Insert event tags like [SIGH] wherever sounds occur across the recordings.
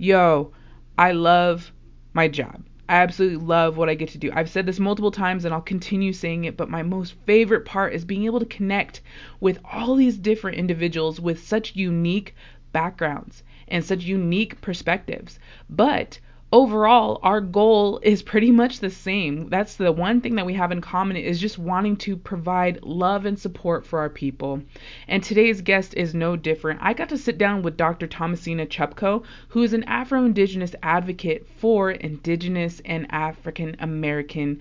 yo, I love my job. I absolutely love what I get to do. I've said this multiple times and I'll continue saying it, but my most favorite part is being able to connect with all these different individuals with such unique backgrounds and such unique perspectives. But overall our goal is pretty much the same. That's the one thing that we have in common is just wanting to provide love and support for our people. And today's guest is no different. I got to sit down with dr tomasina chupco who is an afro-indigenous advocate for indigenous and african american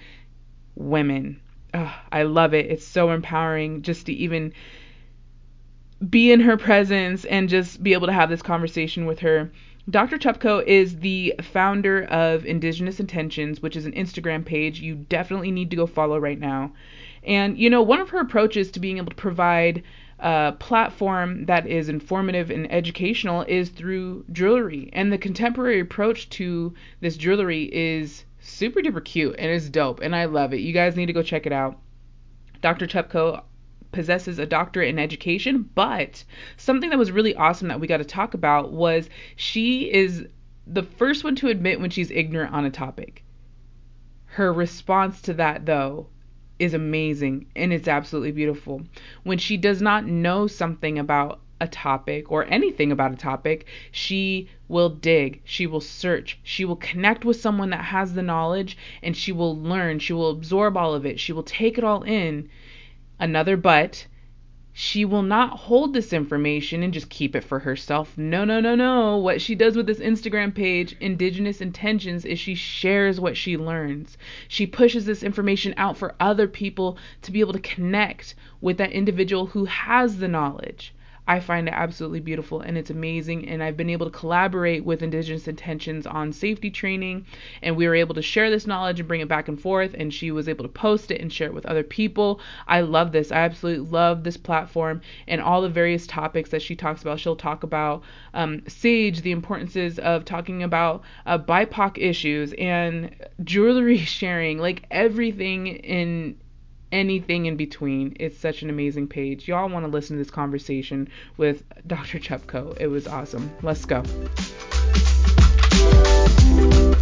women. Ugh, i love it. It's so empowering just to even be in her presence and just be able to have this conversation with her Dr. Chupco is the founder of Indigenous Intentions, which is an Instagram page you definitely need to go follow right now. And, you know, one of her approaches to being able to provide a platform that is informative and educational is through jewelry. And the contemporary approach to this jewelry is super duper cute and is dope. And I love it. You guys need to go check it out. Dr. Chupco possesses a doctorate in education, but something that was really awesome that we got to talk about was she is the first one to admit when she's ignorant on a topic. Her response to that, though, is amazing and it's absolutely beautiful. When she does not know something about a topic or anything about a topic, she will dig, she will search, she will connect with someone that has the knowledge, and she will learn, she will absorb all of it, she will take it all in, Another but, she will not hold this information and just keep it for herself. No, no, no, no. What she does with this Instagram page, Indigenous Intentions, is she shares what she learns. She pushes this information out for other people to be able to connect with that individual who has the knowledge. I find it absolutely beautiful and it's amazing. And I've been able to collaborate with Indigenous Intentions on safety training, and we were able to share this knowledge and bring it back and forth. And she was able to post it and share it with other people. I love this. I absolutely love this platform and all the various topics that she talks about. She'll talk about um, SAGE, the importances of talking about uh, BIPOC issues and jewelry [LAUGHS] sharing, like everything in anything in between. It's such an amazing page. Y'all want to listen to this conversation with Dr. Chupco. It was awesome. Let's go.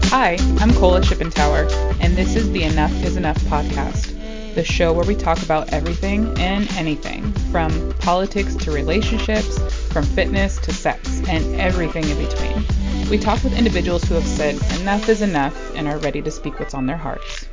Hi, I'm Kola Shippentauer, and this is the Enough is Enough podcast, the show where we talk about everything and anything, from politics to relationships, from fitness to sex, and everything in between. We talk with individuals who have said enough is enough and are ready to speak what's on their hearts.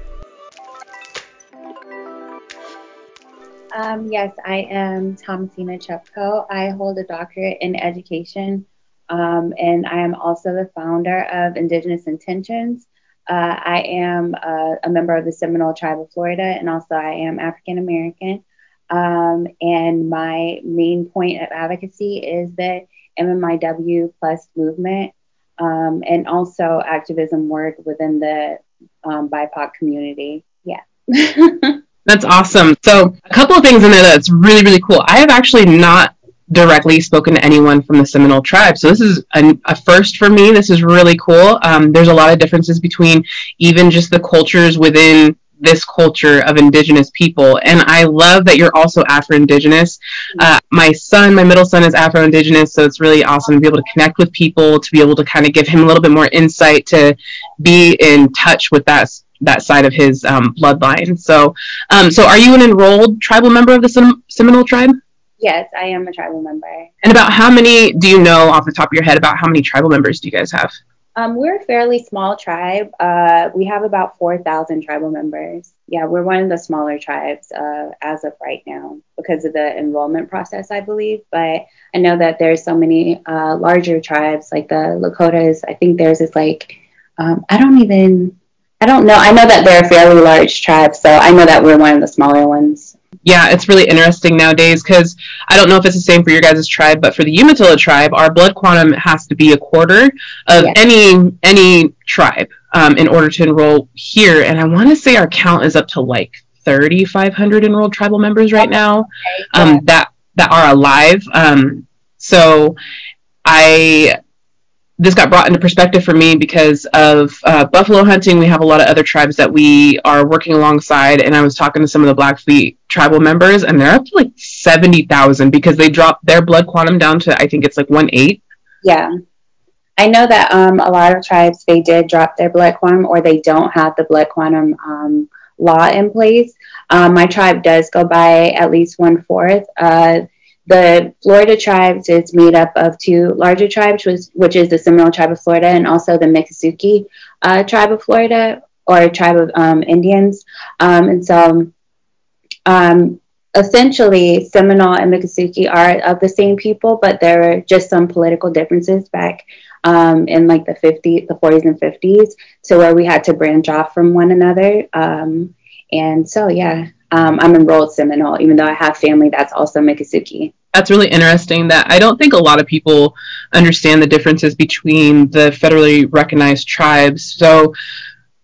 Um, yes, I am Tomasina Chupco. I hold a doctorate in education, um, and I am also the founder of Indigenous Intentions. Uh, I am a, a, member of the Seminole Tribe of Florida, and also I am African American. Um, and my main point of advocacy is the MMIW plus movement, um, and also activism work within the um, BIPOC community. Yeah. [LAUGHS] That's awesome. So, a couple of things in there that's really, really cool. I have actually not directly spoken to anyone from the Seminole tribe. So, this is a, a first for me. This is really cool. Um, there's a lot of differences between even just the cultures within this culture of indigenous people. And I love that you're also Afro Indigenous. Uh, my son, my middle son, is Afro Indigenous, so it's really awesome to be able to connect with people, to be able to kind of give him a little bit more insight, to be in touch with that that side of his um, bloodline. So, um, so are you an enrolled tribal member of the Sem- Seminole tribe? Yes, I am a tribal member. And about how many do you know off the top of your head? About how many tribal members do you guys have? Um, we're a fairly small tribe. Uh, we have about 4,000 tribal members. Yeah, we're one of the smaller tribes uh, as of right now because of the enrollment process, I believe. But I know that there's so many uh, larger tribes like the Lakotas. I think theirs is like, um, I don't even I don't know. I know that they're a fairly large tribe, so I know that we're one of the smaller ones. Yeah, it's really interesting nowadays because I don't know if it's the same for your guys' tribe, but for the Umatilla tribe, our blood quantum has to be a quarter of any any tribe um, in order to enroll here. And I want to say our count is up to like 3,500 enrolled tribal members right now um, that that are alive. Um, so I this got brought into perspective for me because of uh, buffalo hunting. We have a lot of other tribes that we are working alongside, and I was talking to some of the Blackfeet tribal members, and they're up to like seventy thousand because they dropped their blood quantum down to I think it's like one eight. Yeah. I know that um, a lot of tribes they did drop their blood quantum or they don't have the blood quantum um, law in place. Um, my tribe does go by at least one fourth. Uh, the Florida tribes is made up of two larger tribes, which, which is the Seminole tribe of Florida and also the Miccosukee uh, tribe of Florida or tribe of um, Indians. Um, and so um, essentially, Seminole and Miccosukee are of the same people, but there are just some political differences back um, in like the 50s, the 40s and 50s, to where we had to branch off from one another. Um, and so, yeah, um, I'm enrolled Seminole, even though I have family that's also Miccosukee. That's really interesting. That I don't think a lot of people understand the differences between the federally recognized tribes. So,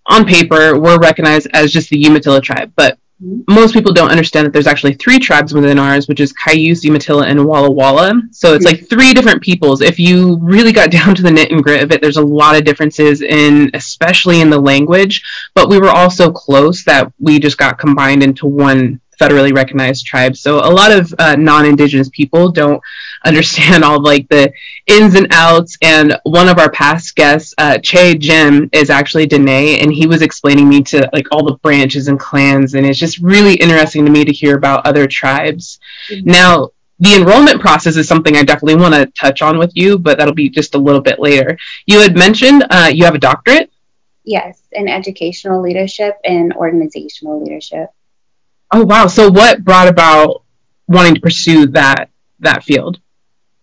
on paper, we're recognized as just the Umatilla tribe, but most people don't understand that there's actually three tribes within ours, which is Cayuse, Umatilla, and Walla Walla. So it's like three different peoples. If you really got [LAUGHS] down to the knit and grit of it, there's a lot of differences in, especially in the language. But we were all so close that we just got combined into one federally recognized tribes. So a lot of uh, non-indigenous people don't [LAUGHS] understand all of, like the ins and outs. And one of our past guests, uh, Che Jim, is actually Dene, and he was explaining me to like all the branches and clans, and it's just really interesting to me to hear about other tribes. Mm-hmm. Now. The enrollment process is something I definitely want to touch on with you, but that'll be just a little bit later. You had mentioned uh, you have a doctorate. Yes, in educational leadership and organizational leadership. Oh wow! So what brought about wanting to pursue that that field?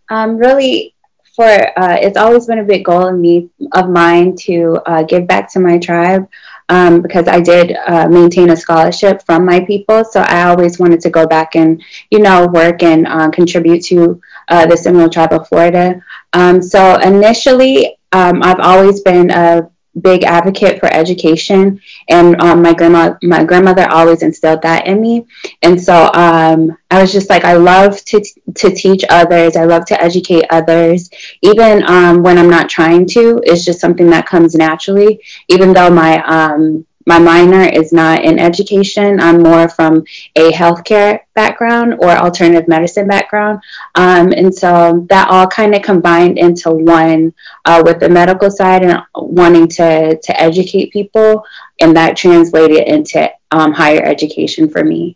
Um, really, for uh, it's always been a big goal of me of mine to uh, give back to my tribe um, because I did uh, maintain a scholarship from my people. So I always wanted to go back and you know work and uh, contribute to uh, the Seminole Tribe of Florida. Um, so initially, um, I've always been a big advocate for education, and um, my grandma, my grandmother always instilled that in me. And so um, I was just like, I love to to teach others. I love to educate others, even um, when I'm not trying to. It's just something that comes naturally. Even though my um, my minor is not in education. I'm more from a healthcare background or alternative medicine background. Um, and so that all kind of combined into one uh, with the medical side and wanting to, to educate people. And that translated into um, higher education for me.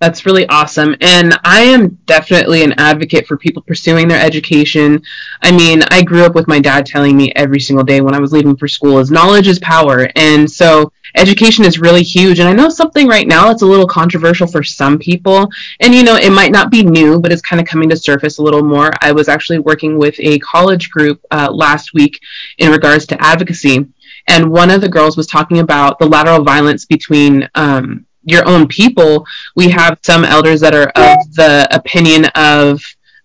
That's really awesome. And I am definitely an advocate for people pursuing their education. I mean, I grew up with my dad telling me every single day when I was leaving for school is knowledge is power. And so education is really huge. And I know something right now that's a little controversial for some people. And, you know, it might not be new, but it's kind of coming to surface a little more. I was actually working with a college group uh, last week in regards to advocacy. And one of the girls was talking about the lateral violence between um, your own people, we have some elders that are of the opinion of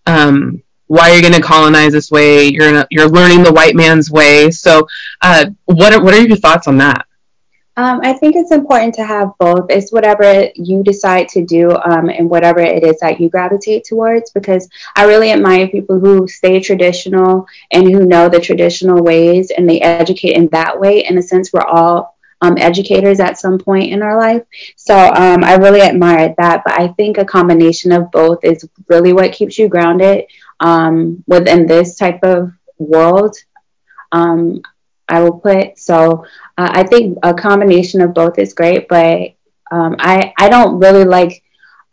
um, why are going to colonize this way? You're gonna, you're learning the white man's way. So, uh, what are, what are your thoughts on that? Um, I think it's important to have both. It's whatever you decide to do um, and whatever it is that you gravitate towards because I really admire people who stay traditional and who know the traditional ways and they educate in that way. In a sense, we're all um, educators at some point in our life. So um, I really admired that. But I think a combination of both is really what keeps you grounded um, within this type of world. Um, I will put so uh, I think a combination of both is great, but um, I I don't really like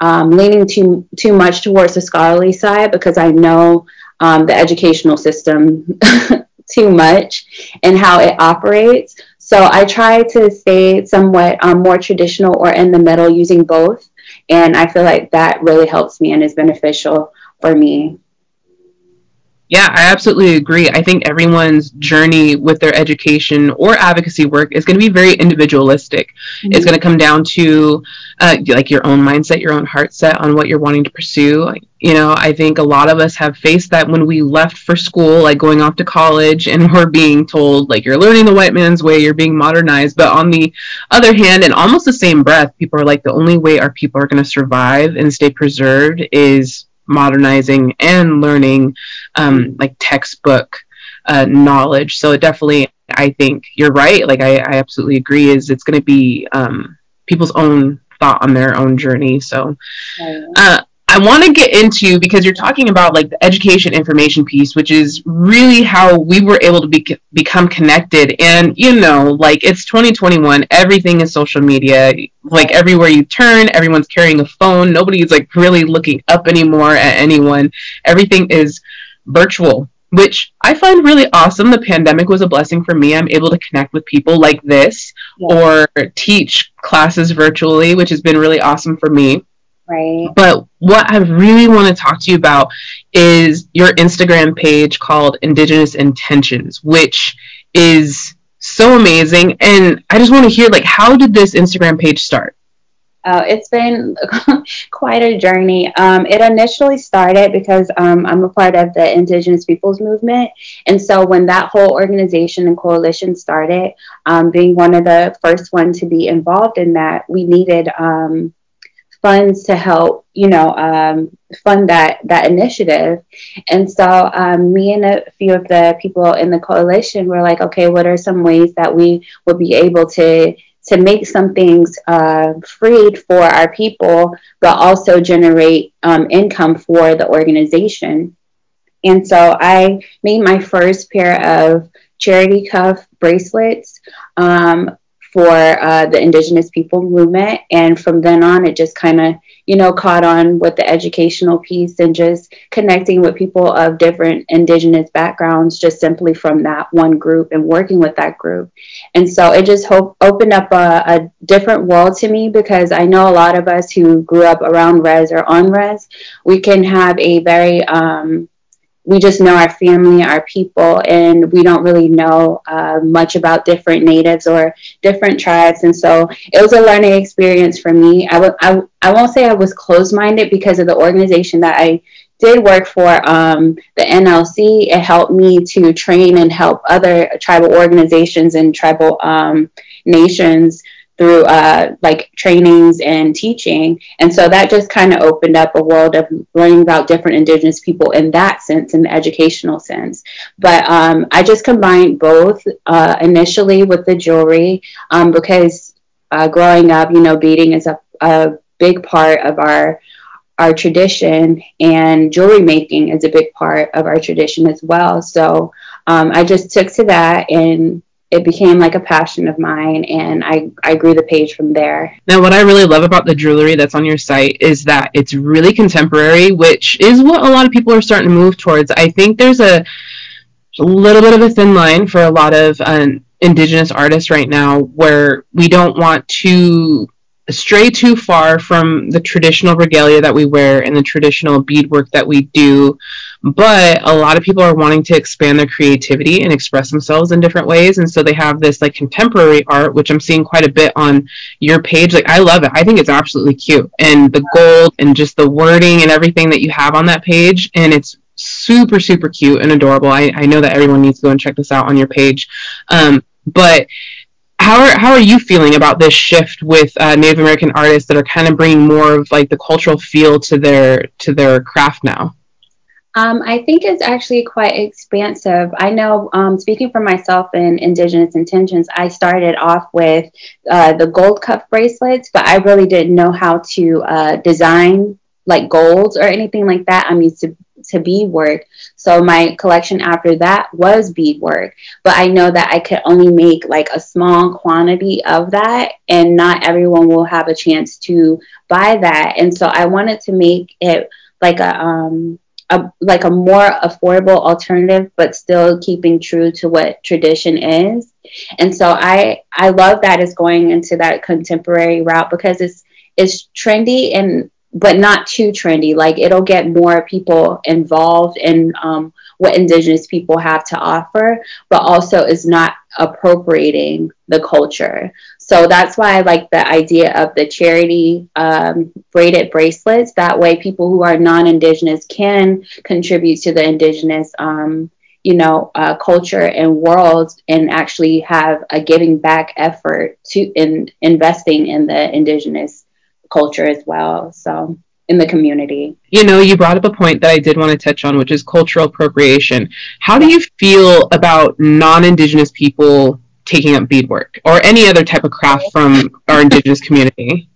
um, leaning too too much towards the scholarly side because I know the educational system [LAUGHS] too much and how it operates. So I try to stay somewhat um, more traditional or in the middle using both. And I feel like that really helps me and is beneficial for me. Yeah, I absolutely agree. I think everyone's journey with their education or advocacy work is going to be very individualistic. Mm-hmm. It's going to come down to uh, like your own mindset, your own heart set on what you're wanting to pursue. You know, I think a lot of us have faced that when we left for school, like going off to college, and [LAUGHS] we're being told like you're learning the white man's way, you're being modernized. But on the other hand, in almost the same breath, people are like the only way our people are going to survive and stay preserved is modernizing and learning um, like textbook uh, knowledge. So definitely, I think you're right. Like I, I absolutely agree. Is it's going to be um, people's own thought on their own journey. So uh, I want to get into because you're talking about like the education information piece, which is really how we were able to be, become connected. And you know, like it's 2021, everything is social media. Like everywhere you turn, everyone's carrying a phone. Nobody's like really looking up anymore at anyone. Everything is virtual, which I find really awesome. The pandemic was a blessing for me. I'm able to connect with people like this yeah. or teach classes virtually, which has been really awesome for me. Right. But what I really want to talk to you about is your Instagram page called Indigenous Intentions, which is so amazing. And I just want to hear, like, how did this Instagram page start? Uh, it's been [LAUGHS] quite a journey. Um, it initially started because um, I'm a part of the Indigenous Peoples Movement. And so when that whole organization and coalition started, um, being one of the first one to be involved in that, we needed um, funds to help, you know, um, fund that that initiative. And so um, me and a few of the people in the coalition were like, okay, what are some ways that we would be able to to make some things uh, free for our people, but also generate um, income for the organization. And so I made my first pair of charity cuff bracelets um, for uh, the Indigenous people movement. And from then on, it just kind of, you know, caught on with the educational piece and just connecting with people of different Indigenous backgrounds, just simply from that one group and working with that group. And so it just hope, opened up a, a different world to me because I know a lot of us who grew up around res or on res, we can have a very, um, we just know our family, our people, and we don't really know uh, much about different natives or different tribes. And so it was a learning experience for me. I w- I, I won't say I was closed minded because of the organization that I did work for, um, the NLC. It helped me to train and help other tribal organizations and tribal um, nations through uh, like trainings and teaching. And so that just kind of opened up a world of learning about different Indigenous people in that sense, in the educational sense. But um, I just combined both uh, initially with the jewelry um, because uh, growing up, you know, beading is a, a big part of our our tradition and jewelry making is a big part of our tradition as well. So um, I just took to that and it became like a passion of mine and I, I grew the page from there. Now, what I really love about the jewelry that's on your site is that it's really contemporary, which is what a lot of people are starting to move towards. I think there's a, a little bit of a thin line for a lot of um, indigenous artists right now where we don't want to stray too far from the traditional regalia that we wear and the traditional beadwork that we do. But a lot of people are wanting to expand their creativity and express themselves in different ways. And so they have this like contemporary art, which I'm seeing quite a bit on your page. Like, I love it. I think it's absolutely cute. And the gold and just the wording and everything that you have on that page. And it's super, super cute and adorable. I, I know that everyone needs to go and check this out on your page. Um, but how are how are you feeling about this shift with uh, Native American artists that are kind of bringing more of like the cultural feel to their to their craft now? Um, I think it's actually quite expansive. I know, um, speaking for myself in Indigenous Intentions, I started off with uh, the gold cuff bracelets, but I really didn't know how to uh, design like golds or anything like that. I'm used to to beadwork. So my collection after that was beadwork. But I know that I could only make like a small quantity of that and not everyone will have a chance to buy that. And so I wanted to make it like a um a, like a more affordable alternative but still keeping true to what tradition is. And so I I love that it's going into that contemporary route because it's it's trendy and but not too trendy. Like it'll get more people involved in um, what Indigenous people have to offer, but also is not appropriating the culture. So that's why I like the idea of the charity um, braided bracelets. That way, people who are non-Indigenous can contribute to the Indigenous. Um, you know, uh, culture and world, and actually have a giving back effort to in investing in the indigenous culture as well. So in the community. You know, you brought up a point that I did want to touch on, which is cultural appropriation. How do you feel about non Indigenous people taking up beadwork or any other type of craft from our Indigenous community?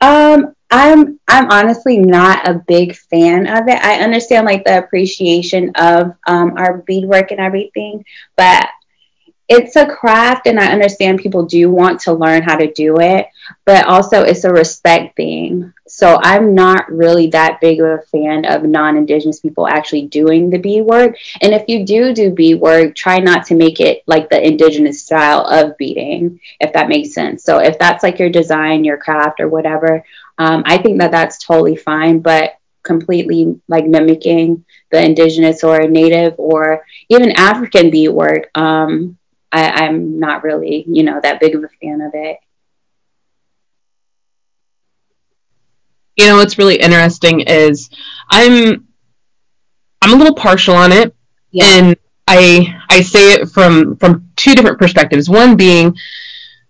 Um, I'm I'm honestly not a big fan of it. I understand like the appreciation of um, our beadwork and everything, but it's a craft and I understand people do want to learn how to do it, but also it's a respect thing. So I'm not really that big of a fan of non-indigenous people actually doing the beadwork. And if you do do beadwork, try not to make it like the indigenous style of beading, if that makes sense. So if that's like your design, your craft or whatever, um, I think that that's totally fine, but completely like mimicking the indigenous or native or even African beadwork, um, I, I'm not really, you know, that big of a fan of it. You know what's really interesting is I'm I'm a little partial on it, yeah. and I I say it from from two different perspectives. One being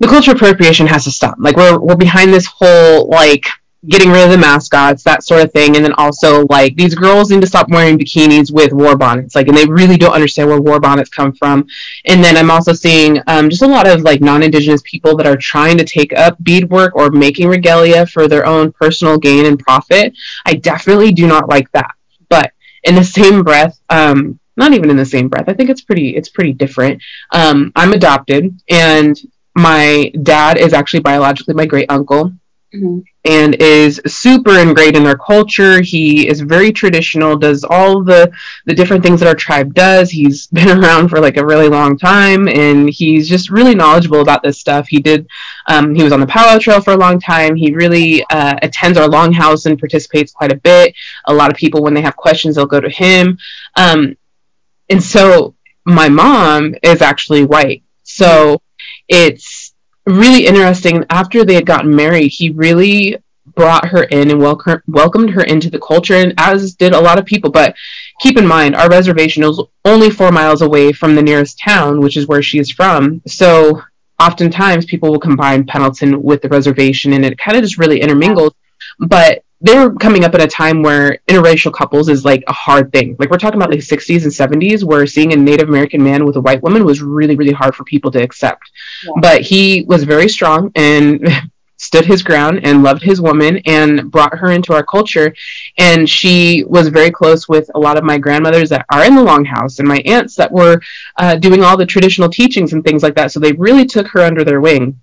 the cultural appropriation has to stop. Like we're we're behind this whole like getting rid of the mascots, that sort of thing. And then also like these girls need to stop wearing bikinis with war bonnets, like, and they really don't understand where war bonnets come from. And then I'm also seeing um, just a lot of like non-indigenous people that are trying to take up beadwork or making regalia for their own personal gain and profit. I definitely do not like that. But in the same breath, um, not even in the same breath. I think it's pretty it's pretty different. Um, I'm adopted, and my dad is actually biologically my great uncle mm-hmm. and is super ingrained in their culture. He is very traditional, does all the the different things that our tribe does. He's [LAUGHS] been around for like a really long time, and he's just really knowledgeable about this stuff. He did. Um, he was on the powwow trail for a long time. He really uh, attends our longhouse and participates quite a bit. A lot of people, when they have questions, they'll go to him. Um, and so my mom is actually white. So it's really interesting. After they had gotten married, he really brought her in and welcome, welcomed her into the culture, and as did a lot of people. But keep in mind, our reservation is only four miles away from the nearest town, which is where she is from. So oftentimes people will combine Pendleton with the reservation, and it kind of just really intermingles. But they were coming up at a time where interracial couples is like a hard thing. Like we're talking about the 60s and 70s, where seeing a Native American man with a white woman was really, really hard for people to accept. Yeah. But he was very strong and [LAUGHS] stood his ground and loved his woman and brought her into our culture. And she was very close with a lot of my grandmothers that are in the Longhouse and my aunts that were uh, doing all the traditional teachings and things like that. So they really took her under their wing.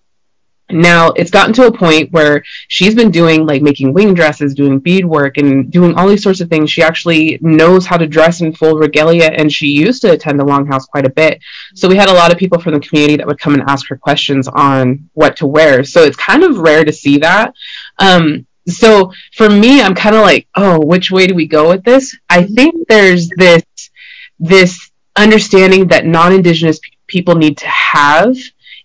Now it's gotten to a point where she's been doing like making wing dresses, doing beadwork, and doing all these sorts of things. She actually knows how to dress in full regalia, and she used to attend the Longhouse quite a bit. So we had a lot of people from the community that would come and ask her questions on what to wear. So it's kind of rare to see that. Um, so for me, I'm kind of like, oh, which way do we go with this? I think there's this this understanding that non-indigenous people need to have.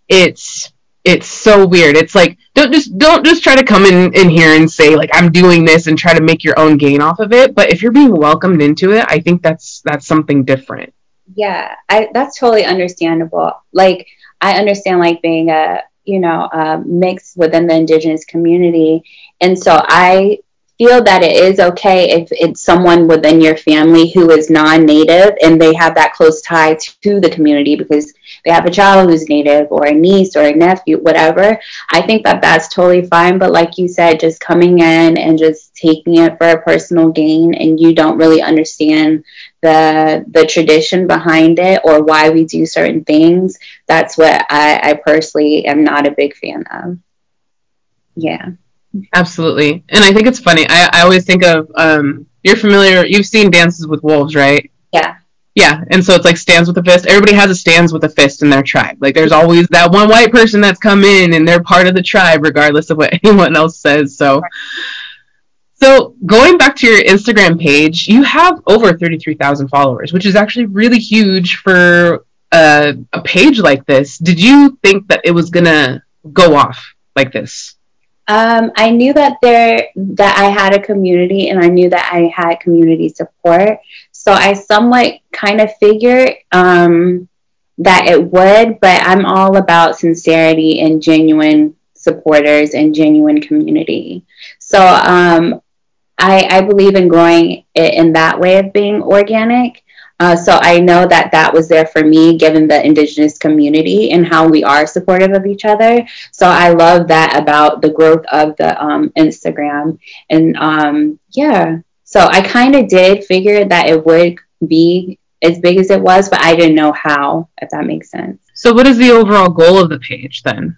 It's it's so weird. It's like don't just don't just try to come in in here and say like I'm doing this and try to make your own gain off of it. But if you're being welcomed into it, I think that's that's something different. Yeah, I that's totally understandable. Like I understand like being a you know a mix within the indigenous community, and so I feel that it is okay if it's someone within your family who is non-native and they have that close tie to the community because they have a child who's native or a niece or a nephew whatever i think that that's totally fine but like you said just coming in and just taking it for a personal gain and you don't really understand the the tradition behind it or why we do certain things that's what i, I personally am not a big fan of yeah Absolutely. And I think it's funny. I, I always think of um you're familiar you've seen dances with wolves, right? Yeah. Yeah. And so it's like stands with a fist. Everybody has a stands with a fist in their tribe. Like there's always that one white person that's come in and they're part of the tribe regardless of what [LAUGHS] anyone else says. So so going back to your Instagram page, you have over 33,000 followers, which is actually really huge for a, a page like this. Did you think that it was going to go off like this? Um, I knew that there that I had a community and I knew that I had community support. So I somewhat kind of figured um, that it would, but I'm all about sincerity and genuine supporters and genuine community. So um, I, I, believe in growing it in that way of being organic. Uh, so I know that that was there for me, given the indigenous community and how we are supportive of each other. So I love that about the growth of the um, Instagram. And um, yeah, so I kind of did figure that it would be as big as it was, but I didn't know how, if that makes sense. So, what is the overall goal of the page then?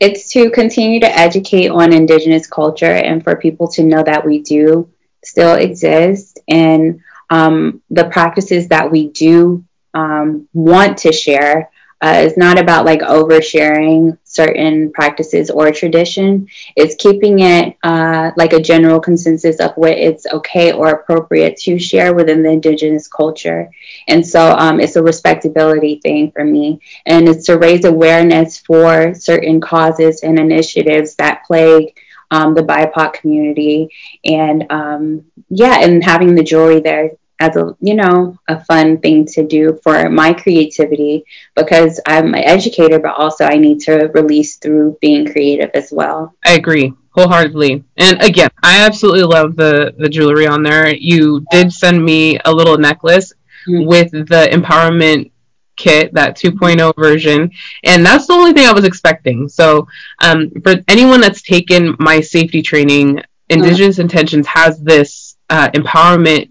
It's to continue to educate on Indigenous culture and for people to know that we do still exist and um, the practices that we do um, want to share uh, it's not about like oversharing certain practices or tradition. It's keeping it uh, like a general consensus of what it's okay or appropriate to share within the indigenous culture. And so um, it's a respectability thing for me. And it's to raise awareness for certain causes and initiatives that plague um, the BIPOC community. And um, yeah, and having the jewelry there as a you know a fun thing to do for my creativity because I'm an educator, but also I need to release through being creative as well. I agree wholeheartedly And again, I absolutely love the the jewelry on there. You did send me a little necklace mm-hmm. with the empowerment kit, that 2.0 version, and that's the only thing I was expecting. So, um, for anyone that's taken my safety training, Indigenous mm-hmm. Intentions has this uh, empowerment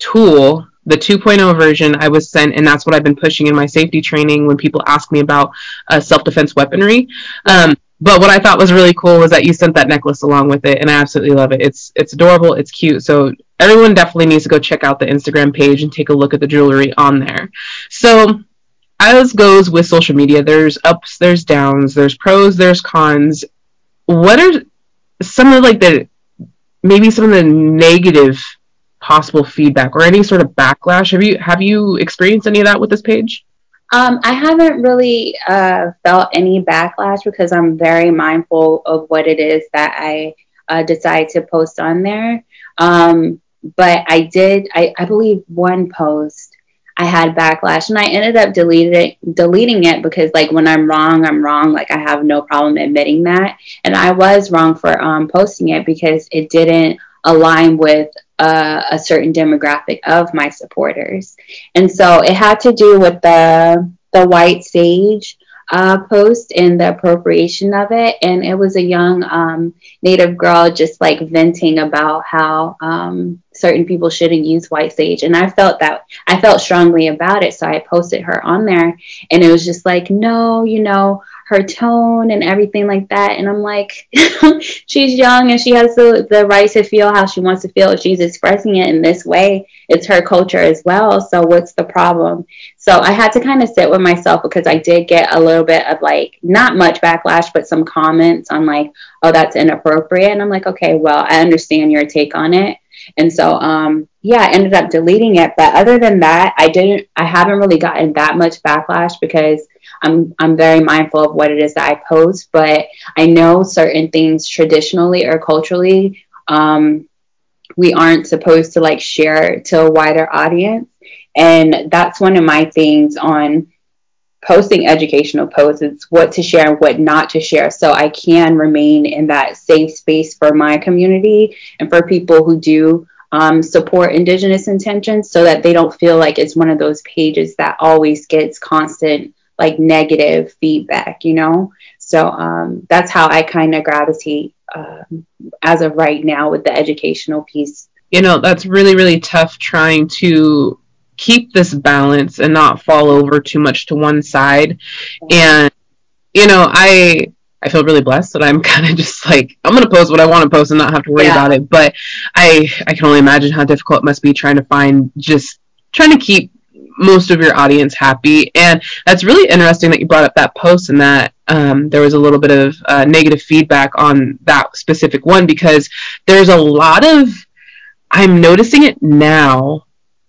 tool the 2.0 version I was sent, and that's what I've been pushing in my safety training when people ask me about uh, self defense weaponry. Um, but what I thought was really cool was that you sent that necklace along with it, and I absolutely love it. It's it's adorable, it's cute. So everyone definitely needs to go check out the Instagram page and take a look at the jewelry on there. So as goes with social media, there's ups, there's downs, there's pros, there's cons. What are some of like the maybe some of the negative possible feedback or any sort of backlash? Have you have you experienced any of that with this page? Um, I haven't really uh, felt any backlash because I'm very mindful of what it is that I uh, decide to post on there. Um, but I did, I, I believe, one post I had backlash, and I ended up deleting it, deleting it because, like, when I'm wrong, I'm wrong. Like, I have no problem admitting that, and I was wrong for um, posting it because it didn't align with a certain demographic of my supporters. And so it had to do with the the white sage uh, post and the appropriation of it. And it was a young um, Native girl just like venting about how um, certain people shouldn't use white sage. And I felt that I felt strongly about it. So I posted her on there and it was just like, no, you know, her tone and everything like that. And I'm like, [LAUGHS] she's young and she has the, the right to feel how she wants to feel. She's expressing it in this way, it's her culture as well. So what's the problem? So I had to kind of sit with myself because I did get a little bit of like, not much backlash, but some comments on like, oh, that's inappropriate. And I'm like, okay, well, I understand your take on it. And so, um, yeah, I ended up deleting it. But other than that, I didn't, I haven't really gotten that much backlash because I'm I'm very mindful of what it is that I post, but I know certain things traditionally or culturally um, we aren't supposed to like share to a wider audience, and that's one of my things on posting educational posts it's what to share and what not to share. So i can remain in that safe space for my community and for people who do um, support indigenous intentions so that they don't feel like it's one of those pages that always gets constant like negative feedback, you know? So um, that's how I kind of gravitate um, as of right now with the educational piece. You know, that's really, really tough trying to keep this balance and not fall over too much to one side. And, you know, I. I feel really blessed that I'm [LAUGHS] kind of just like I'm gonna post what I want to post and not have to worry yeah. about it. But I I can only imagine how difficult it must be trying to find just trying to keep most of your audience happy. And that's really interesting that you brought up that post and that um, there was a little bit of uh, negative feedback on that specific one because there's a lot of, I'm noticing it now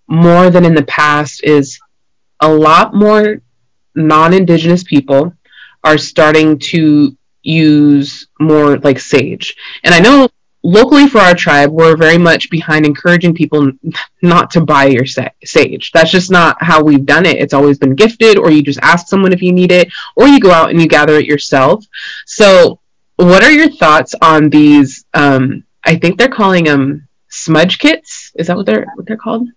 more than in the past, is a lot more non indigenous people are starting to use more like sage. And I know locally for our tribe, we're very much behind encouraging people not to buy your sage. That's just not how we've done it. It's always been gifted, or you just ask someone if you need it, or you go out and you gather it yourself. So, what are your thoughts on these? Um, I think they're calling them smudge kits. Is that what they're what they're called?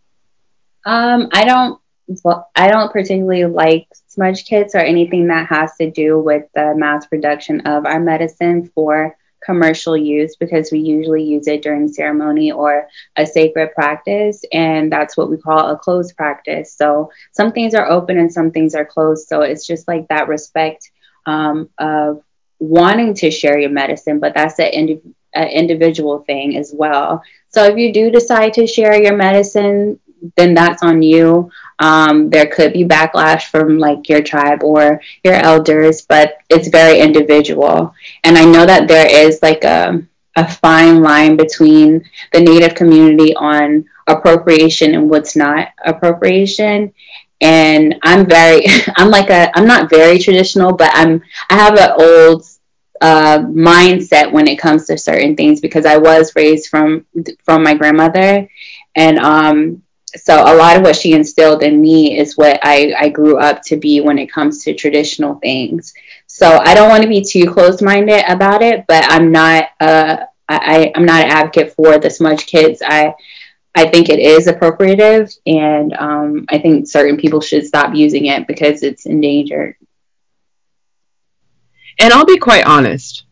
Um, I don't. Well, I don't particularly like smudge kits or anything that has to do with the mass production of our medicine for commercial use because we usually use it during ceremony or a sacred practice and that's what we call a closed practice. So some things are open and some things are closed. So it's just like that respect um, of wanting to share your medicine but that's an indi- individual thing as well. So if you do decide to share your medicine then that's on you. Um, there could be backlash from like your tribe or your elders, but it's very individual. And I know that there is like a, a fine line between the Native community on appropriation and what's not appropriation. And I'm very, [LAUGHS] I'm like a, I'm not very traditional, but I'm, I have an old uh, mindset when it comes to certain things because I was raised from from my grandmother, and um, so a lot of what she instilled in me is what I, I grew up to be when it comes to traditional things. So I don't want to be too closed minded about it, but I'm not uh, I, I'm not an advocate for the smudge kits. I I think it is appropriative, and um, I think certain people should stop using it because it's endangered. And I'll be quite honest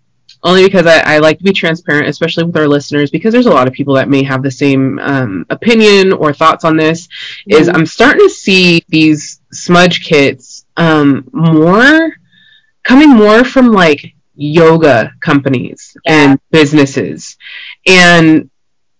only because I, I, like to be transparent, especially with our listeners, because there's a lot of people that may have the same um, opinion or thoughts on this. Mm-hmm. Is I'm starting to see these smudge kits um, more coming more from like yoga companies yeah. and businesses, and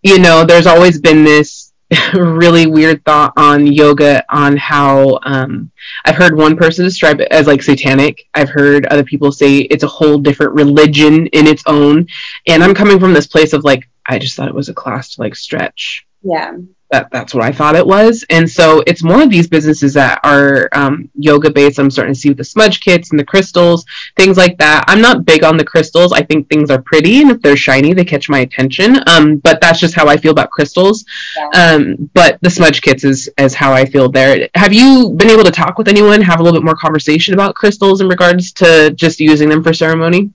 you know, there's always been this [LAUGHS] really weird thought on yoga on how um, I've heard one person describe it as like satanic. I've heard other people say it's a whole different religion in its own. And I'm coming from this place of like, I just thought it was a class to like stretch. Yeah that that's what I thought it was. And so it's more of these businesses that are um, yoga based. I'm starting to see the smudge kits and the crystals, things like that. I'm not big on the crystals. I think things are pretty, and if they're shiny, they catch my attention. Um, but that's just how I feel about crystals. Yeah. Um, but the smudge kits is is how I feel there. Have you been able to talk with anyone, have a little bit more conversation about crystals in regards to just using them for ceremony?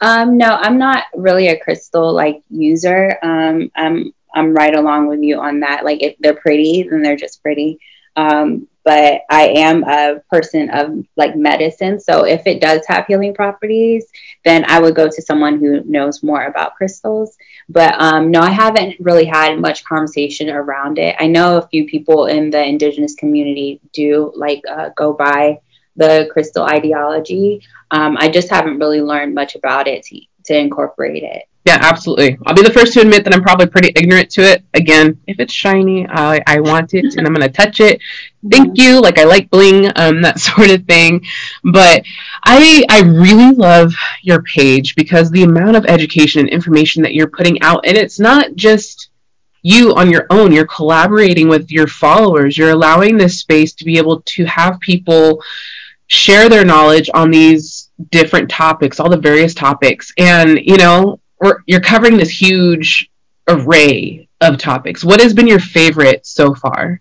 Um, no, I'm not really a crystal like user. Um, I'm I'm right along with you on that. Like if they're pretty, then they're just pretty. Um, but I am a person of like medicine. So if it does have healing properties, then I would go to someone who knows more about crystals. But um, no, I haven't really had much conversation around it. I know a few people in the indigenous community do like uh, go by the crystal ideology. Um, I just haven't really learned much about it to, to incorporate it. Yeah, absolutely. I'll be the first to admit that I'm probably pretty ignorant to it. Again, if it's shiny, I, I want it and I'm going to touch it. Thank you. Like I like bling, um, that [LAUGHS] sort of thing. But I, I really love your page because the amount of education and information that you're putting out, and it's not just you on your own. You're collaborating with your followers. You're allowing this space to be able to have people share their knowledge on these different topics, all the various topics. And, you know, you're covering this huge array of topics. What has been your favorite so far?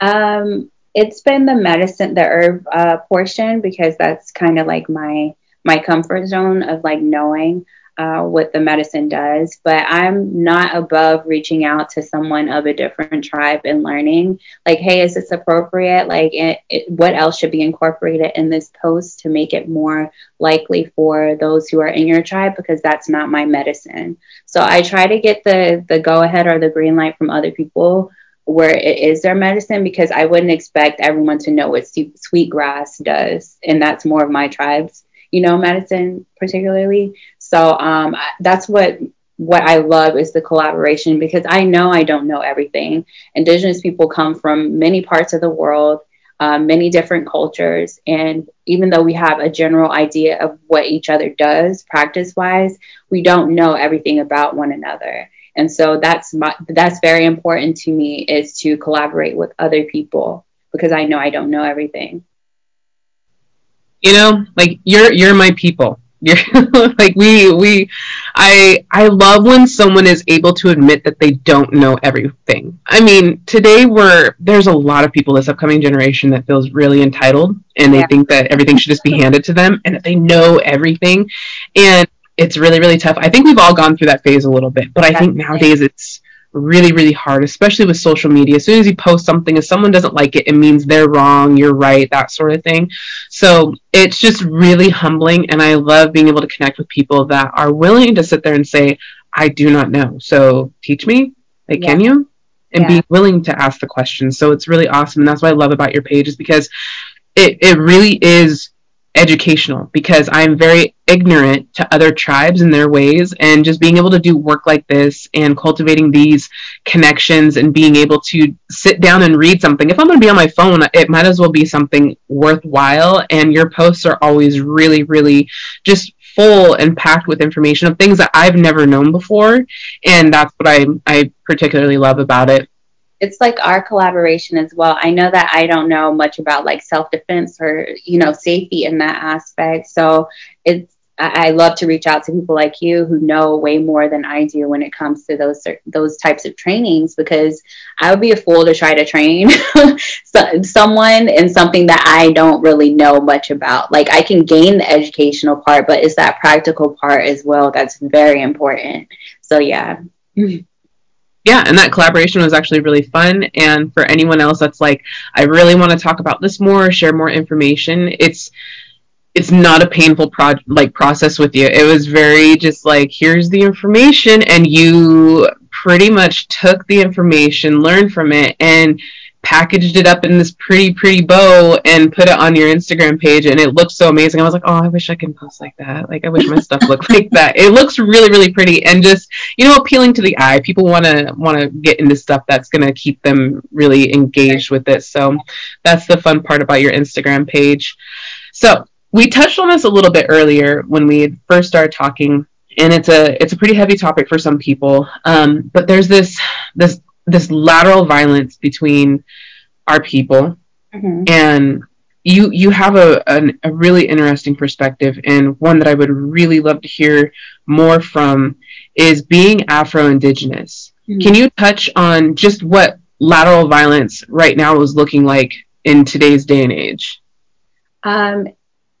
Um, it's been the medicine, the herb uh, portion, because that's kind of like my my comfort zone of like knowing uh, what the medicine does, but I'm not above reaching out to someone of a different tribe and learning, like, hey, is this appropriate? Like, it, it, what else should be incorporated in this post to make it more likely for those who are in your tribe? Because that's not my medicine. So I try to get the the go ahead or the green light from other people where it is their medicine because I wouldn't expect everyone to know what sweet grass does, and that's more of my tribe's you know medicine particularly so um, that's what what I love is the collaboration because I know I don't know everything. Indigenous people come from many parts of the world, um, many different cultures, and even though we have a general idea of what each other does practice wise, we don't know everything about one another. And so that's my, that's very important to me is to collaborate with other people because I know I don't know everything. You know, like you're you're my people [LAUGHS] like we we I I love when someone is able to admit that they don't know everything. I mean, today we're there's a lot of people this upcoming generation that feels really entitled and they yeah. think that everything should just be handed to them and that they know everything. And it's really really tough. I think we've all gone through that phase a little bit, but I think nowadays it's really, really hard, especially with social media. As soon as you post something, if someone doesn't like it, it means they're wrong, you're right, that sort of thing. So it's just really humbling. And I love being able to connect with people that are willing to sit there and say, I do not know. So teach me. Like, yeah. can you? And yeah. be willing to ask the questions. So it's really awesome. And that's what I love about your page is because it, it really is educational because I'm very ignorant to other tribes and their ways and just being able to do work like this and cultivating these connections and being able to sit down and read something. If I'm going to be on my phone, it might as well be something worthwhile and your posts are always really really just full and packed with information of things that I've never known before and that's what I I particularly love about it it's like our collaboration as well. I know that I don't know much about like self defense or you know safety in that aspect, so it's I love to reach out to people like you who know way more than I do when it comes to those those types of trainings because I would be a fool to try to train [LAUGHS] someone in something that I don't really know much about. Like I can gain the educational part, but it's that practical part as well that's very important. So yeah. [LAUGHS] yeah, and that collaboration was actually really fun. And for anyone else that's like, I really want to talk about this more, share more information, it's it's not a painful pro- like process with you. It was very just like here's the information, and you pretty much took the information, learned from it, and packaged it up in this pretty pretty bow and put it on your Instagram page and it looked so amazing. I was like, "Oh, I wish I could post like that. Like I wish my stuff looked [LAUGHS] like that." It looks really really pretty and just, you know, appealing to the eye. People want to want to get into stuff that's going to keep them really engaged with it. So, that's the fun part about your Instagram page. So, we touched on this a little bit earlier when we first started talking and it's a it's a pretty heavy topic for some people. Um, but there's this this this lateral violence between our people mm-hmm. and you you have a, an, a really interesting perspective and one that I would really love to hear more from is being Afro Indigenous. Mm-hmm. Can you touch on just what lateral violence right now is looking like in today's day and age? Um,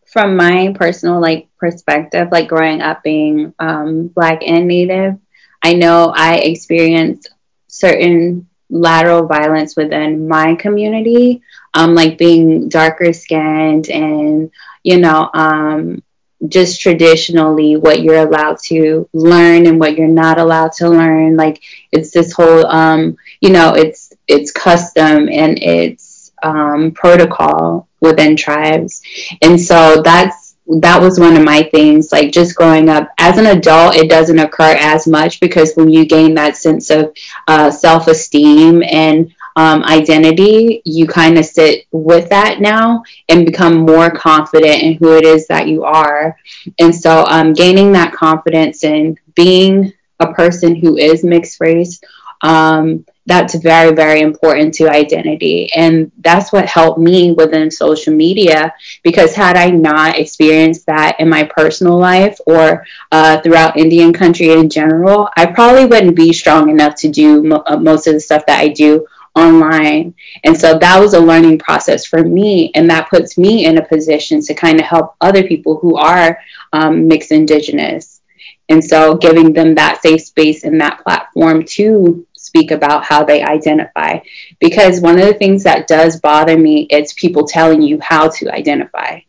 from my personal like perspective, like growing up being um, black and native, I know I experienced certain lateral violence within my community, um, like being darker skinned and, you know, um, just traditionally what you're allowed to learn and what you're not allowed to learn. Like it's this whole, um, you know, it's it's custom and it's um, protocol within tribes, and so that's that was one of my things like just growing up. As an adult it doesn't occur as much because when you gain that sense of uh, self-esteem and um, identity you kind of sit with that now and become more confident in who it is that you are. And so um, gaining that confidence and being a person who is mixed race um, that's very, very important to identity. And that's what helped me within social media because had I not experienced that in my personal life or uh, throughout Indian country in general, I probably wouldn't be strong enough to do mo- uh, most of the stuff that I do online. And so that was a learning process for me. And that puts me in a position to kind of help other people who are um, mixed indigenous. And so giving them that safe space and that platform to speak about how they identify. Because one of the things that does bother me is people telling you how to identify.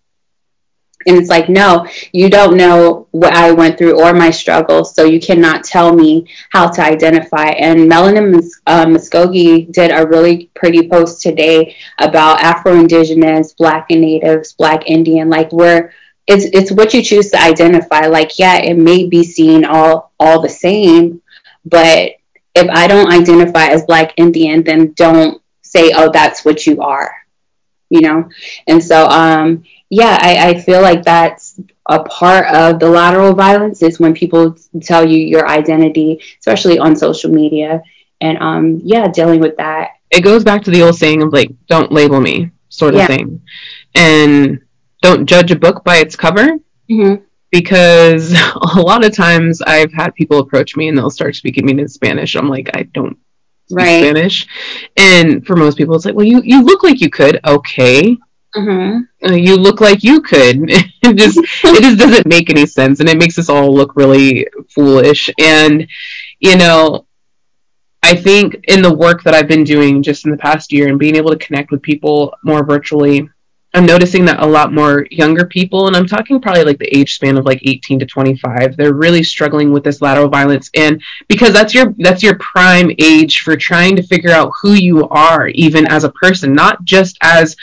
And it's like, no, you don't know what I went through or my struggles, so you cannot tell me how to identify. And Melanin uh, Muskogee did a really pretty post today about Afro Indigenous, Black and Natives, Black Indian. Like, we're it's it's what you choose to identify. Like, yeah, it may be seen all all the same, but if I don't identify as Black Indian, then don't say, oh, that's what you are, you know? And so, um, yeah, I, I feel like that's a part of the lateral violence is when people tell you your identity, especially on social media. And um, yeah, dealing with that. It goes back to the old saying of like, don't label me, sort of yeah. thing. And don't judge a book by its cover. Mm-hmm because [LAUGHS] a lot of times I've had people approach me and they'll start speaking to me in Spanish. I'm like, I don't speak right. Spanish, and for most people, it's like, well, you you look like you could. Okay. Mm-hmm. Uh, you look like you could. [LAUGHS] it just it just doesn't make any sense, and it makes us all look really foolish. And you know, I think in the work that I've been doing just in the past year and being able to connect with people more virtually, I'm noticing that a lot more younger people, and I'm talking probably like the age span of like 18 to 25, they're really struggling with this lateral violence, and because that's your that's your prime age for trying to figure out who you are, even as a person, not just as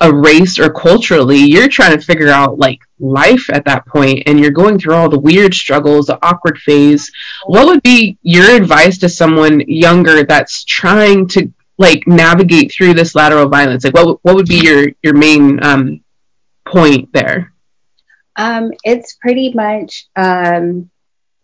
a race or culturally. You're trying to figure out like life at that point, and you're going through all the weird struggles, the awkward phase. What would be your advice to someone younger that's trying to like navigate through this lateral violence? Like, what what would be your your main um, point there? Um, it's pretty much um,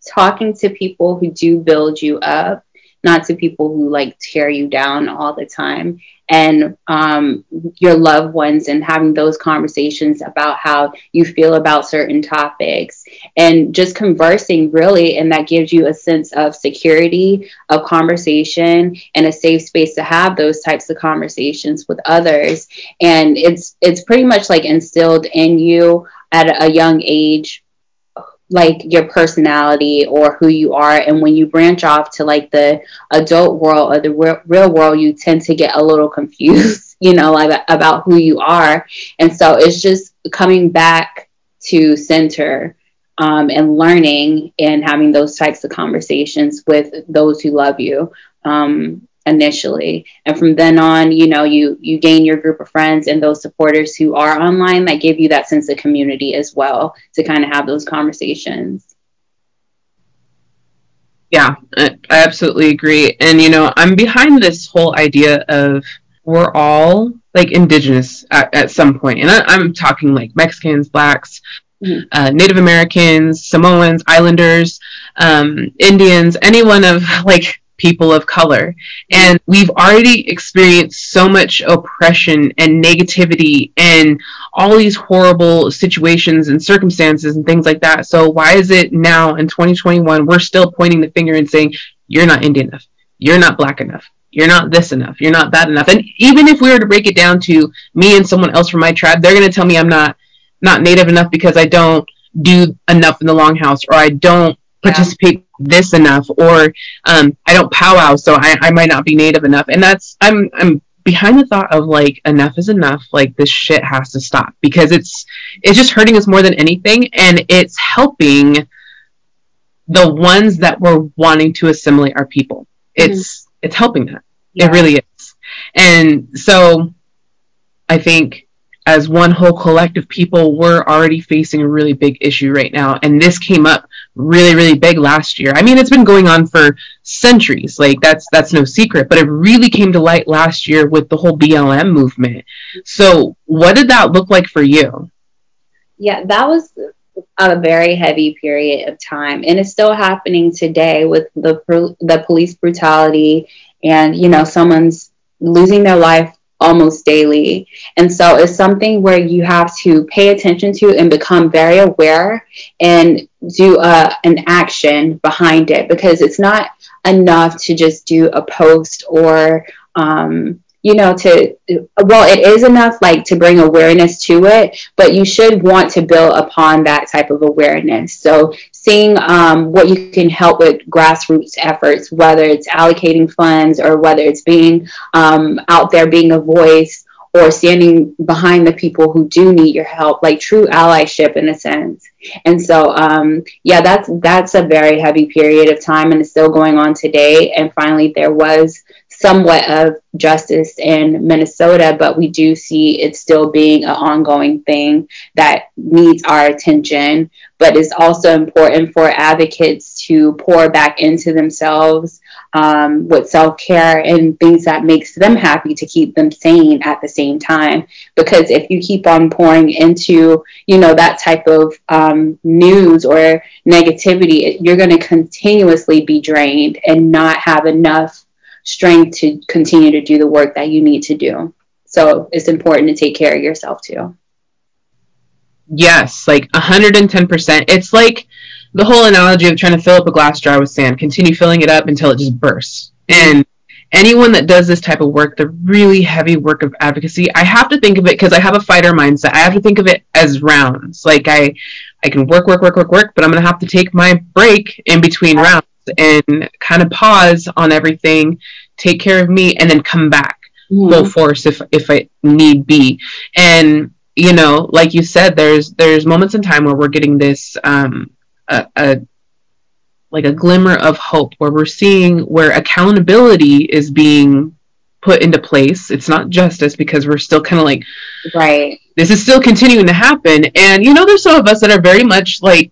talking to people who do build you up, not to people who like tear you down all the time and um, your loved ones and having those conversations about how you feel about certain topics. And just conversing really and that gives you a sense of security of conversation and a safe space to have those types of conversations with others. And it's it's pretty much like instilled in you at a young age like your personality or who you are. And when you branch off to like the adult world or the real, real world you tend to get a little confused [LAUGHS] you know like about who you are. And so it's just coming back to center um, and learning and having those types of conversations with those who love you. Um, initially. And from then on you know you you gain your group of friends and those supporters who are online that give you that sense of community as well to kind of have those conversations. Yeah i absolutely agree. And you know i'm behind this whole idea of we're all like indigenous at, at some point. And I, am talking like mexicans blacks mm-hmm. uh, native americans samoans islanders um, indians anyone of like people of color. And we've already experienced so much oppression and negativity and all these horrible situations and circumstances and things like that. So why is it now in 2021 we're still pointing the finger and saying you're not Indian enough, you're not black enough, you're not this enough, you're not that enough. And even if we were to break it down to me and someone else from my tribe, they're going to tell me I'm not not native enough because I don't do enough in the longhouse or I don't participate. This enough or um, I don't powwow so I, I might not be native enough and that's I'm I'm behind the thought of like enough is enough like this shit has to stop because it's it's just hurting us more than anything and it's helping the ones that were wanting to assimilate our people mm-hmm. it's it's helping that yeah. it really is and so I think as one whole collective people, we're already facing a really big issue right now. And this came up really, really big last year. I mean, it's been going on for centuries. Like that's that's no secret, but it really came to light last year with the whole BLM movement. So, what did that look like for you? Yeah, that was a very heavy period of time, and it's still happening today with the the police brutality and you know someone's losing their life almost daily. And so it's something where you have to pay attention to and become very aware and do a, uh, an action behind it because it's not enough to just do a post or um, you know to well it is enough like to bring awareness to it but you should want to build upon that type of awareness. So seeing um, what you can help with grassroots efforts whether it's allocating funds or whether it's being um, out there being a voice or standing behind the people who do need your help like true allyship in a sense. And so um, yeah that's that's a very heavy period of time and it's still going on today. And finally there was somewhat of justice in Minnesota, but we do see it still being an ongoing thing that needs our attention. But it's also important for advocates to pour back into themselves um, with self care and things that makes them happy to keep them sane at the same time. Because if you keep on pouring into, you know, that type of um, news or negativity, you're going to continuously be drained and not have enough strength to continue to do the work that you need to do. So it's important to take care of yourself too. Yes, like 110%. It's like the whole analogy of trying to fill up a glass jar with sand, continue filling it up until it just bursts. And anyone that does this type of work, the really heavy work of advocacy, I have to think of it because I have a fighter mindset. I have to think of it as rounds. Like I I can work, work, work, work, work, but I'm gonna have to take my break in between rounds and kind of pause on everything, take care of me, and then come back mm-hmm. full force if if I need be. And you know, like you said, there's there's moments in time where we're getting this um, a, a like a glimmer of hope where we're seeing where accountability is being put into place. It's not justice because we're still kind of like, right. This is still continuing to happen, and you know, there's some of us that are very much like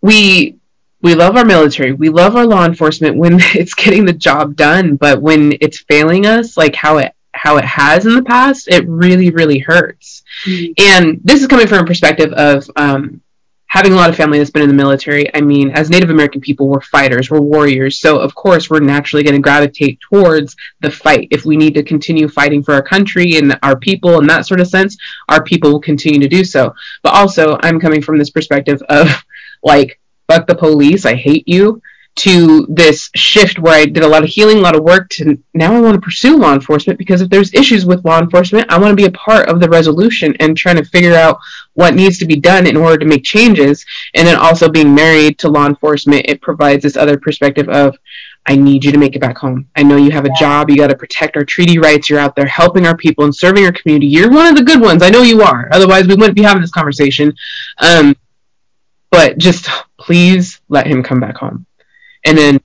we we love our military, we love our law enforcement when [LAUGHS] it's getting the job done, but when it's failing us, like how it how it has in the past, it really really hurts. Mm-hmm. And this is coming from a perspective of um, having a lot of family that's been in the military, I mean, as Native American people, we're fighters, we're warriors. So, of course, we're naturally going to gravitate towards the fight. If we need to continue fighting for our country and our people in that sort of sense, our people will continue to do so. But also, I'm coming from this perspective of like, fuck the police, I hate you to this shift where I did a lot of healing, a lot of work to now I want to pursue law enforcement because if there's issues with law enforcement, I want to be a part of the resolution and trying to figure out what needs to be done in order to make changes. And then also being married to law enforcement, it provides this other perspective of I need you to make it back home. I know you have a job. You got to protect our treaty rights. You're out there helping our people and serving our community. You're one of the good ones. I know you are. Otherwise, we wouldn't be having this conversation. Um, but just please let him come back home. And then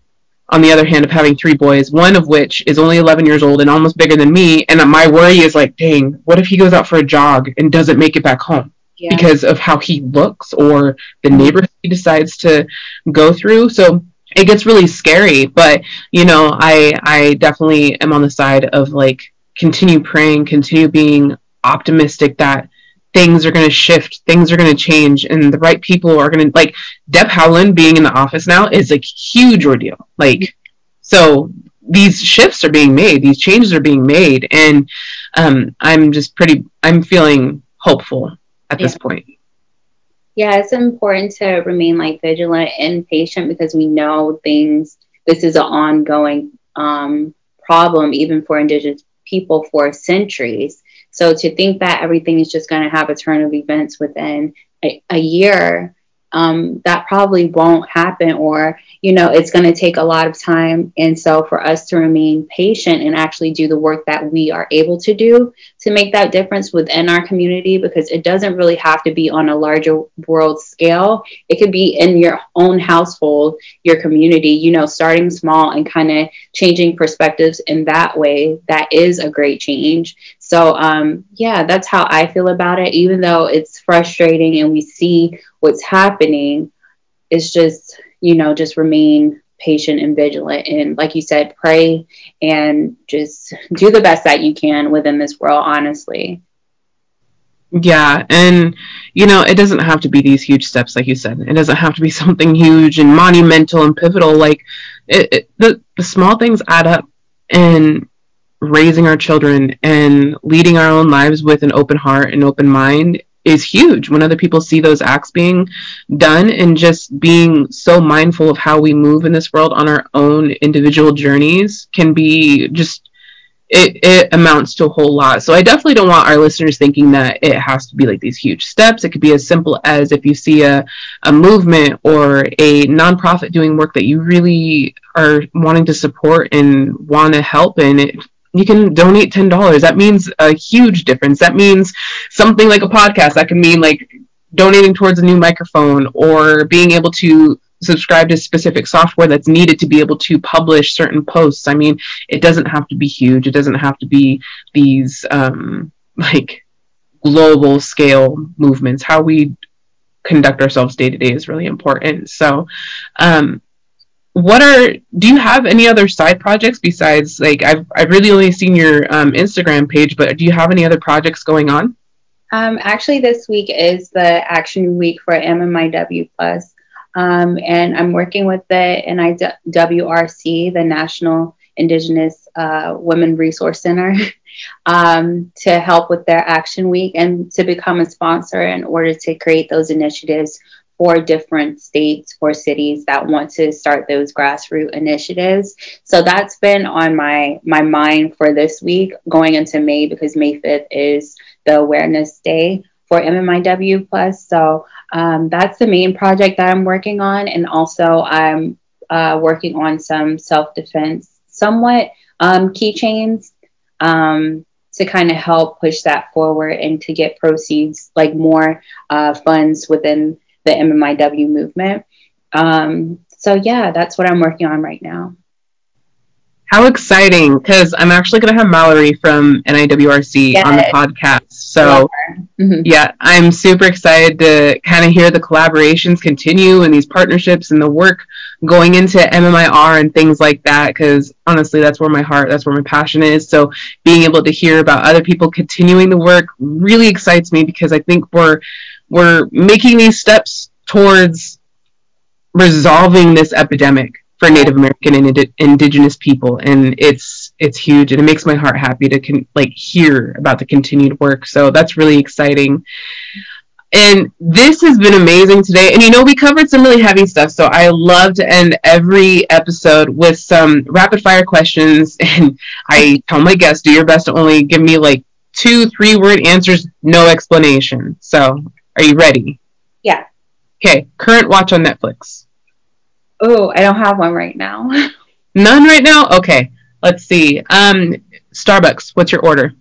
on the other hand of having three boys, one of which is only 11 years old and almost bigger than me. And my worry is like, dang, what if he goes out for a jog and doesn't make it back home yeah. because of how he looks or the neighborhood he decides to go through? So it gets really scary. But you know, I I definitely am on the side of like continue praying, continue being optimistic that things are going to shift, things are going to change, and the right people are going to like Deb Haaland being in the office now is a huge ordeal. Like, so these shifts are being made, these changes are being made, and um, I'm just pretty, I'm feeling hopeful at yeah. this point. Yeah, it's important to remain like vigilant and patient because we know things. This is an ongoing um, problem, even for Indigenous people for centuries. So to think that everything is just going to have a turn of events within a, a year um, that probably won't happen or you know it's going to take a lot of time. And so for us to remain patient and actually do the work that we are able to do to make that difference within our community because it doesn't really have to be on a larger world scale. It could be in your own household your community you know starting small and kind of changing perspectives in that way that is a great change so um, yeah that's how i feel about it even though it's frustrating and we see what's happening it's just, you know, just remain patient and vigilant. And like you said, pray and just do the best that you can within this world, honestly. Yeah, and you know, it doesn't have to be these huge steps, like you said. It doesn't have to be [LAUGHS] something huge and monumental and pivotal. Like it, it, the the small things add up, and raising our children and leading our own lives with an open heart and open mind is huge when other people see those acts being done and just being so mindful of how we move in this world on our own individual journeys can be just it, it amounts to a whole lot. So I definitely don't want our listeners thinking that it has to be like these huge steps. It could be as simple as if you see a, a movement or a nonprofit doing work that you really are wanting to support and want to help in, it you can donate $10. That means a huge difference. That means something like a podcast. That can mean like donating towards a new microphone or being able to subscribe to specific software that's needed to be able to publish certain posts. I mean, it doesn't have to be huge. It doesn't have to be these um, like global scale movements. How we conduct ourselves day to day is really important. So, um, what are do you have any other side projects besides like I've I've really only seen your um, Instagram page, but do you have any other projects going on? Um, actually, this week is the action week for MMIW Plus, um, and I'm working with the NIWRC, the National Indigenous uh, Women Resource Center, [LAUGHS] um, to help with their action week and to become a sponsor in order to create those initiatives for different states or cities that want to start those grassroots initiatives. So that's been on my my mind for this week going into May because May 5th is the awareness day for MMIW plus. So um, that's the main project that I'm working on, and also I'm uh, working on some self defense, somewhat um, keychains um, to kind of help push that forward and to get proceeds, like more uh, funds within the MMIW movement. Um, so, yeah, that's what I'm working on right now. How exciting! Because I'm actually going to have Mallory from NIWRC yes. on the podcast. So, mm-hmm. yeah, I'm super excited to kind of hear the collaborations continue and these partnerships and the work going into MMIR and things like that. Because honestly, that's where my heart, that's where my passion is. So, being able to hear about other people continuing the work really excites me because I think we're we're making these steps towards resolving this epidemic for Native American and ind- Indigenous people, and it's it's huge, and it makes my heart happy to con- like hear about the continued work. So that's really exciting. And this has been amazing today. And you know, we covered some really heavy stuff, so I love to end every episode with some rapid fire questions. [LAUGHS] And I tell my guests, do your best to only give me like two, three word answers, no explanation. So, are you ready? Yeah. Okay. Current watch on Netflix. Oh, I don't have one right now. [LAUGHS] None right now? Okay. Let's see. Um, Starbucks, what's your order?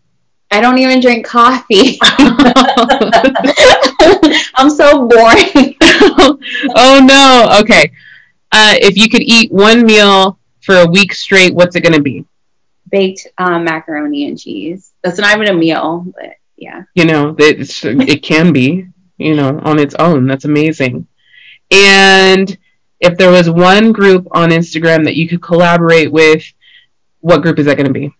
I don't even drink coffee. [LAUGHS] I'm so boring. [LAUGHS] oh no. Okay. Uh, if you could eat one meal for a week straight, what's it going to be? Baked um, macaroni and cheese. That's not even a meal, but yeah. You know, it, it can be, you know, on its own. That's amazing. And if there was one group on Instagram that you could collaborate with, what group is that going to be?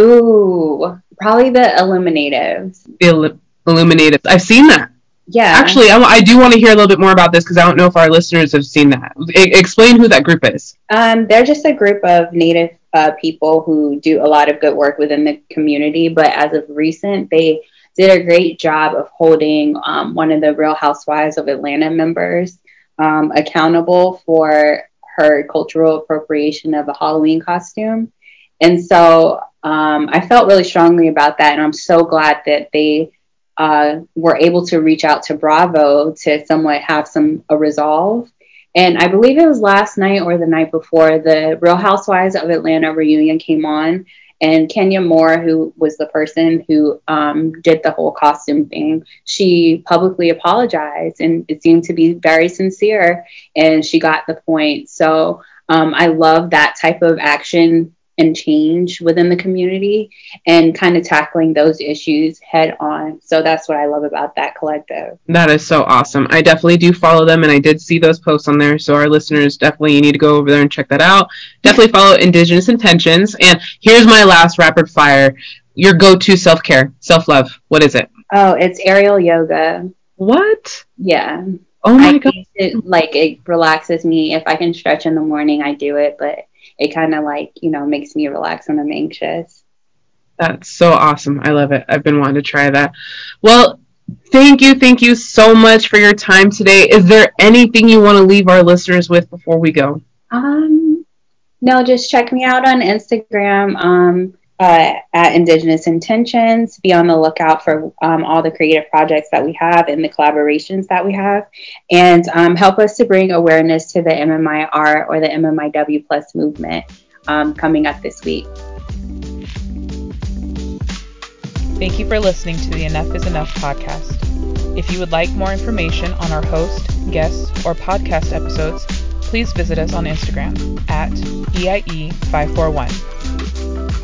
Ooh, probably the Illuminatives. The Illuminatives. I've seen that. Yeah. Actually, I, I do want to hear a little bit more about this because I don't know if our listeners have seen that. I, explain who that group is. Um, they're just a group of Native uh, people who do a lot of good work within the community, but as of recent, they did a great job of holding um, one of the Real Housewives of Atlanta members um, accountable for her cultural appropriation of a Halloween costume. And so um, I felt really strongly about that. And I'm so glad that they uh, were able to reach out to Bravo to somewhat have some a resolve. And I believe it was last night or the night before the Real Housewives of Atlanta reunion came on. And Kenya Moore, who was the person who um, did the whole costume thing, she publicly apologized and it seemed to be very sincere and she got the point. So um, I love that type of action and change within the community and kind of tackling those issues head on. So that's what I love about that collective. That is so awesome. I definitely do follow them and I did see those posts on there. So our listeners definitely need to go over there and check that out. Definitely follow Indigenous Intentions. And here's my last rapid fire. Your go-to self-care, self-love. What is it? Oh, it's aerial yoga. What? Yeah. Oh my I god! It, like it relaxes me. If I can stretch in the morning, I do it. But it kind of like, you know, makes me relax when I'm anxious. That's so awesome. I love it. I've been wanting to try that. Well, thank you. Thank you so much for your time today. Is there anything you want to leave our listeners with before we go? Um, no, just check me out on Instagram. Um, uh, at Indigenous Intentions. Be on the lookout for um, all the creative projects that we have and the collaborations that we have, and um, help us to bring awareness to the MMIR or the MMIW Plus movement um, coming up this week. Thank you for listening to the Enough is Enough podcast. If you would like more information on our host, guests, or podcast episodes, please visit us on Instagram at EIE541.